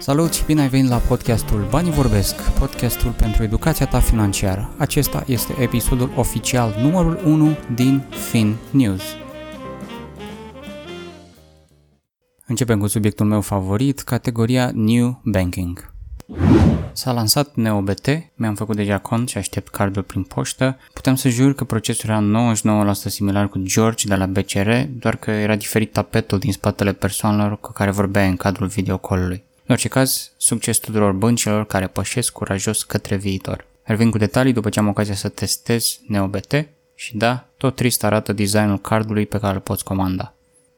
Salut și bine ai venit la podcastul Banii Vorbesc, podcastul pentru educația ta financiară. Acesta este episodul oficial numărul 1 din Fin News. Începem cu subiectul meu favorit, categoria New Banking. S-a lansat NeoBT, mi-am făcut deja cont și aștept cardul prin poștă. Putem să jur că procesul era 99% similar cu George de la BCR, doar că era diferit tapetul din spatele persoanelor cu care vorbea în cadrul videocallului. În orice caz, succes tuturor băncilor care pășesc curajos către viitor. Revin cu detalii după ce am ocazia să testez NeoBT și da, tot trist arată designul cardului pe care îl poți comanda.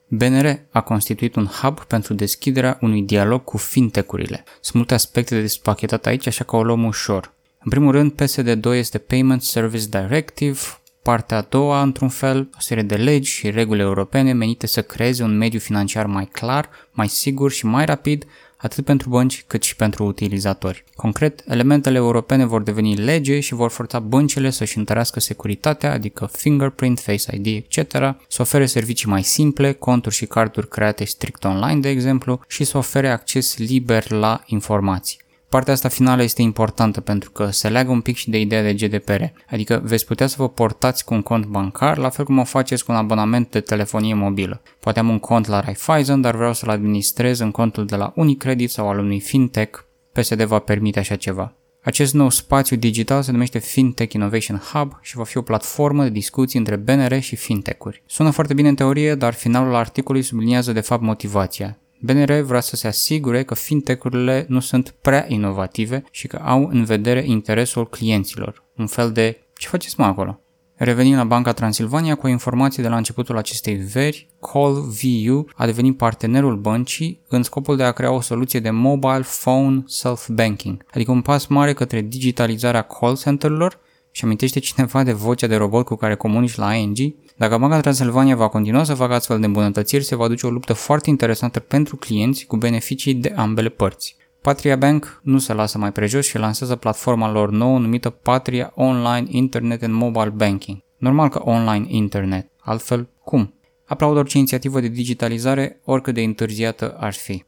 BNR a constituit un hub pentru deschiderea unui dialog cu fintech-urile. Sunt multe aspecte de despachetat aici, așa că o luăm ușor. În primul rând, PSD2 este Payment Service Directive, partea a doua, într-un fel, o serie de legi și reguli europene menite să creeze un mediu financiar mai clar, mai sigur și mai rapid, atât pentru bănci cât și pentru utilizatori. Concret, elementele europene vor deveni lege și vor forța băncile să-și întărească securitatea, adică fingerprint, Face ID, etc., să ofere servicii mai simple, conturi și carduri create strict online, de exemplu, și să ofere acces liber la informații. Partea asta finală este importantă pentru că se leagă un pic și de ideea de GDPR, adică veți putea să vă portați cu un cont bancar la fel cum o faceți cu un abonament de telefonie mobilă. Poate am un cont la Raiffeisen, dar vreau să-l administrez în contul de la Unicredit sau al unui fintech. PSD va permite așa ceva. Acest nou spațiu digital se numește Fintech Innovation Hub și va fi o platformă de discuții între BNR și fintech-uri. Sună foarte bine în teorie, dar finalul articolului subliniază de fapt motivația. BNR vrea să se asigure că fintech-urile nu sunt prea inovative și că au în vedere interesul clienților. Un fel de ce faceți mă acolo? Revenind la Banca Transilvania cu o informație de la începutul acestei veri, CallVU a devenit partenerul băncii în scopul de a crea o soluție de mobile phone self-banking, adică un pas mare către digitalizarea call center-urilor și amintește cineva de vocea de robot cu care comunici la ING? Dacă Banca Transilvania va continua să facă astfel de îmbunătățiri, se va duce o luptă foarte interesantă pentru clienți cu beneficii de ambele părți. Patria Bank nu se lasă mai prejos și lansează platforma lor nouă numită Patria Online Internet and Mobile Banking. Normal că online internet, altfel cum? Aplaud orice inițiativă de digitalizare, oricât de întârziată ar fi.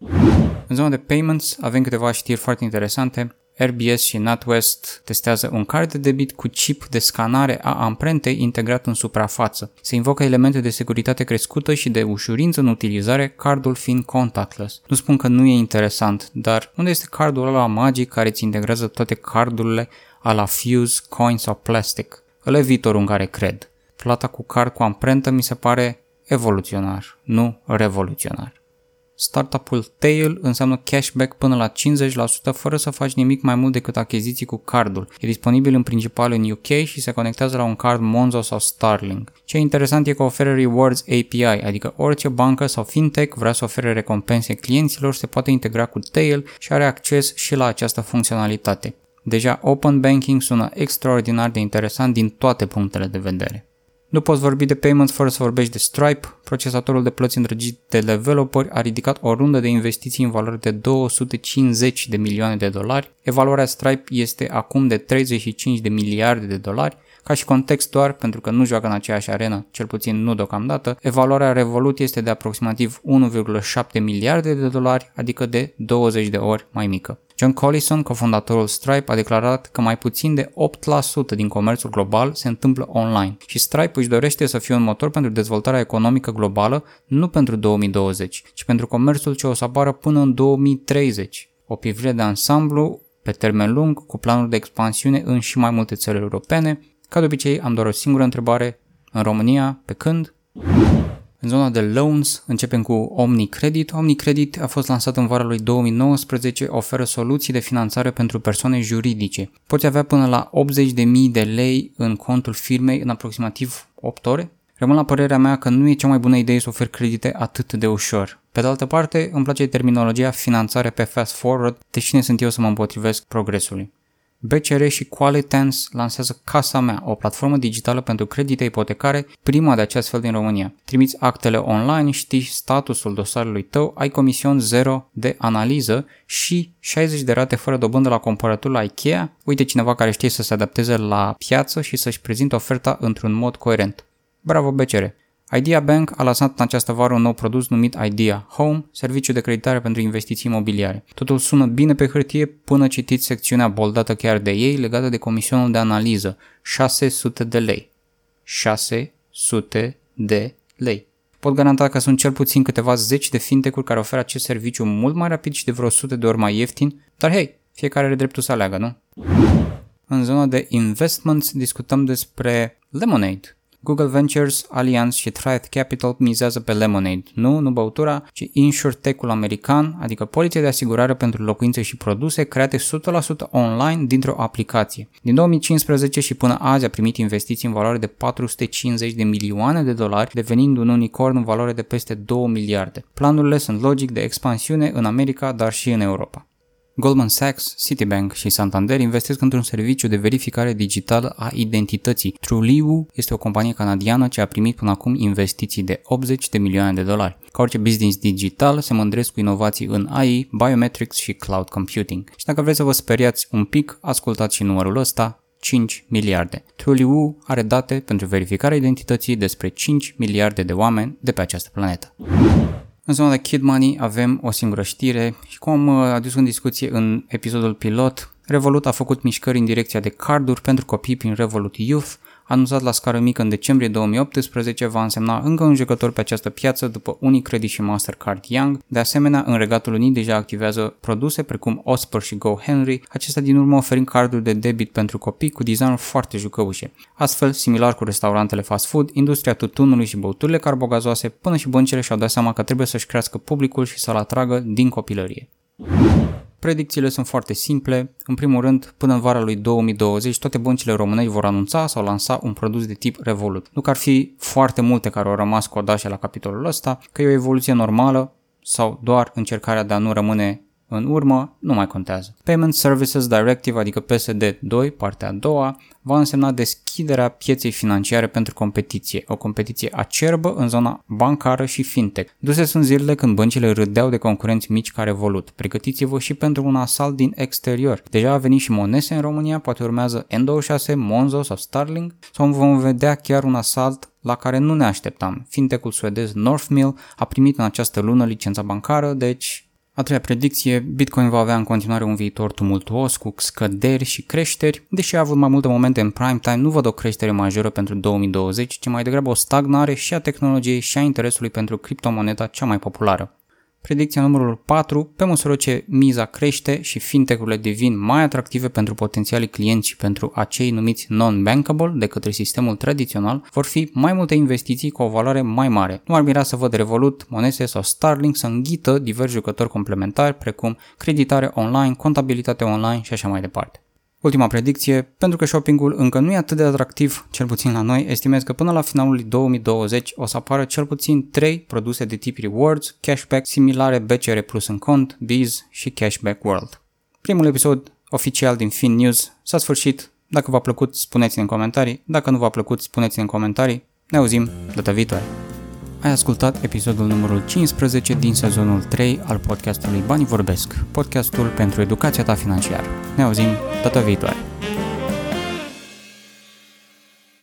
În zona de payments avem câteva știri foarte interesante. RBS și NatWest testează un card de debit cu chip de scanare a amprentei integrat în suprafață. Se invocă elemente de securitate crescută și de ușurință în utilizare, cardul fiind contactless. Nu spun că nu e interesant, dar unde este cardul ăla magic care îți integrează toate cardurile a la Fuse, Coin sau Plastic? Ăla e viitorul în care cred. Plata cu card cu amprentă mi se pare evoluționar, nu revoluționar. Startup-ul Tail înseamnă cashback până la 50% fără să faci nimic mai mult decât achiziții cu cardul. E disponibil în principal în UK și se conectează la un card Monzo sau Starling. Ce e interesant e că oferă Rewards API, adică orice bancă sau fintech vrea să ofere recompense clienților se poate integra cu Tail și are acces și la această funcționalitate. Deja Open Banking sună extraordinar de interesant din toate punctele de vedere. Nu poți vorbi de payments fără să vorbești de Stripe. Procesatorul de plăți îndrăgit de developeri a ridicat o rundă de investiții în valoare de 250 de milioane de dolari. Evaluarea Stripe este acum de 35 de miliarde de dolari. Ca și context doar, pentru că nu joacă în aceeași arenă, cel puțin nu deocamdată, evaluarea Revolut este de aproximativ 1,7 miliarde de dolari, adică de 20 de ori mai mică. John Collison, cofondatorul Stripe, a declarat că mai puțin de 8% din comerțul global se întâmplă online și Stripe își dorește să fie un motor pentru dezvoltarea economică globală nu pentru 2020, ci pentru comerțul ce o să apară până în 2030. O privire de ansamblu pe termen lung, cu planuri de expansiune în și mai multe țări europene. Ca de obicei, am doar o singură întrebare. În România, pe când? În zona de loans începem cu OmniCredit. OmniCredit a fost lansat în vara lui 2019, oferă soluții de finanțare pentru persoane juridice. Poți avea până la 80.000 de lei în contul firmei în aproximativ 8 ore. Rămân la părerea mea că nu e cea mai bună idee să oferi credite atât de ușor. Pe de altă parte, îmi place terminologia finanțare pe fast forward, de cine sunt eu să mă împotrivesc progresului. BCR și Qualitance lansează Casa Mea, o platformă digitală pentru credite ipotecare, prima de acest fel din România. Trimiți actele online, știi statusul dosarului tău, ai comision zero de analiză și 60 de rate fără dobândă la cumpărături la Ikea. Uite cineva care știe să se adapteze la piață și să-și prezinte oferta într-un mod coerent. Bravo BCR! Idea Bank a lansat în această vară un nou produs numit Idea Home, serviciu de creditare pentru investiții imobiliare. Totul sună bine pe hârtie până citiți secțiunea boldată chiar de ei legată de comisionul de analiză, 600 de lei. 600 de lei. Pot garanta că sunt cel puțin câteva zeci de fintech care oferă acest serviciu mult mai rapid și de vreo 100 de ori mai ieftin, dar hei, fiecare are dreptul să aleagă, nu? În zona de investments discutăm despre Lemonade, Google Ventures, Allianz și Triad Capital mizează pe Lemonade, nu, nu băutura, ci InsurTech-ul american, adică poliție de asigurare pentru locuințe și produse create 100% online dintr-o aplicație. Din 2015 și până azi a primit investiții în valoare de 450 de milioane de dolari, devenind un unicorn în valoare de peste 2 miliarde. Planurile sunt logic de expansiune în America, dar și în Europa. Goldman Sachs, Citibank și Santander investesc într-un serviciu de verificare digitală a identității. Truliu este o companie canadiană ce a primit până acum investiții de 80 de milioane de dolari. Ca orice business digital, se mândresc cu inovații în AI, biometrics și cloud computing. Și dacă vreți să vă speriați un pic, ascultați și numărul ăsta, 5 miliarde. Truliu are date pentru verificarea identității despre 5 miliarde de oameni de pe această planetă. În zona de Kid Money avem o singură știre și cum am uh, adus în discuție în episodul pilot, Revolut a făcut mișcări în direcția de carduri pentru copii prin Revolut Youth, anunțat la scară mică în decembrie 2018, va însemna încă un jucător pe această piață după Unicredit și Mastercard Young. De asemenea, în Regatul Unit deja activează produse precum Osper și Go Henry, acestea din urmă oferind carduri de debit pentru copii cu design foarte jucăușe. Astfel, similar cu restaurantele fast food, industria tutunului și băuturile carbogazoase, până și băncile și-au dat seama că trebuie să-și crească publicul și să-l atragă din copilărie. Predicțiile sunt foarte simple. În primul rând, până în vara lui 2020, toate băncile românești vor anunța sau lansa un produs de tip Revolut. Nu că ar fi foarte multe care au rămas codașe la capitolul ăsta, că e o evoluție normală sau doar încercarea de a nu rămâne în urmă, nu mai contează. Payment Services Directive, adică PSD 2, partea a doua, va însemna deschiderea pieței financiare pentru competiție, o competiție acerbă în zona bancară și fintech. Duse sunt zilele când băncile râdeau de concurenți mici care volut. Pregătiți-vă și pentru un asalt din exterior. Deja a venit și Monese în România, poate urmează N26, Monzo sau Starling, sau vom vedea chiar un asalt la care nu ne așteptam. Fintechul suedez Northmill a primit în această lună licența bancară, deci a treia predicție, Bitcoin va avea în continuare un viitor tumultuos, cu scăderi și creșteri. Deși a avut mai multe momente în prime time, nu văd o creștere majoră pentru 2020, ci mai degrabă o stagnare și a tehnologiei și a interesului pentru criptomoneda cea mai populară. Predicția numărul 4, pe măsură ce miza crește și fintech-urile devin mai atractive pentru potențialii clienți și pentru acei numiți non-bankable de către sistemul tradițional, vor fi mai multe investiții cu o valoare mai mare. Nu ar mira să văd Revolut, Monese sau Starlink să înghită diversi jucători complementari precum creditare online, contabilitate online și așa mai departe. Ultima predicție, pentru că shoppingul încă nu e atât de atractiv, cel puțin la noi, estimez că până la finalul 2020 o să apară cel puțin 3 produse de tip rewards, cashback similare BCR Plus în cont, Biz și Cashback World. Primul episod oficial din Fin News s-a sfârșit. Dacă v-a plăcut, spuneți în comentarii. Dacă nu v-a plăcut, spuneți în comentarii. Ne auzim data viitoare. Ai ascultat episodul numărul 15 din sezonul 3 al podcastului Banii Vorbesc, podcastul pentru educația ta financiară. Ne auzim data viitoare!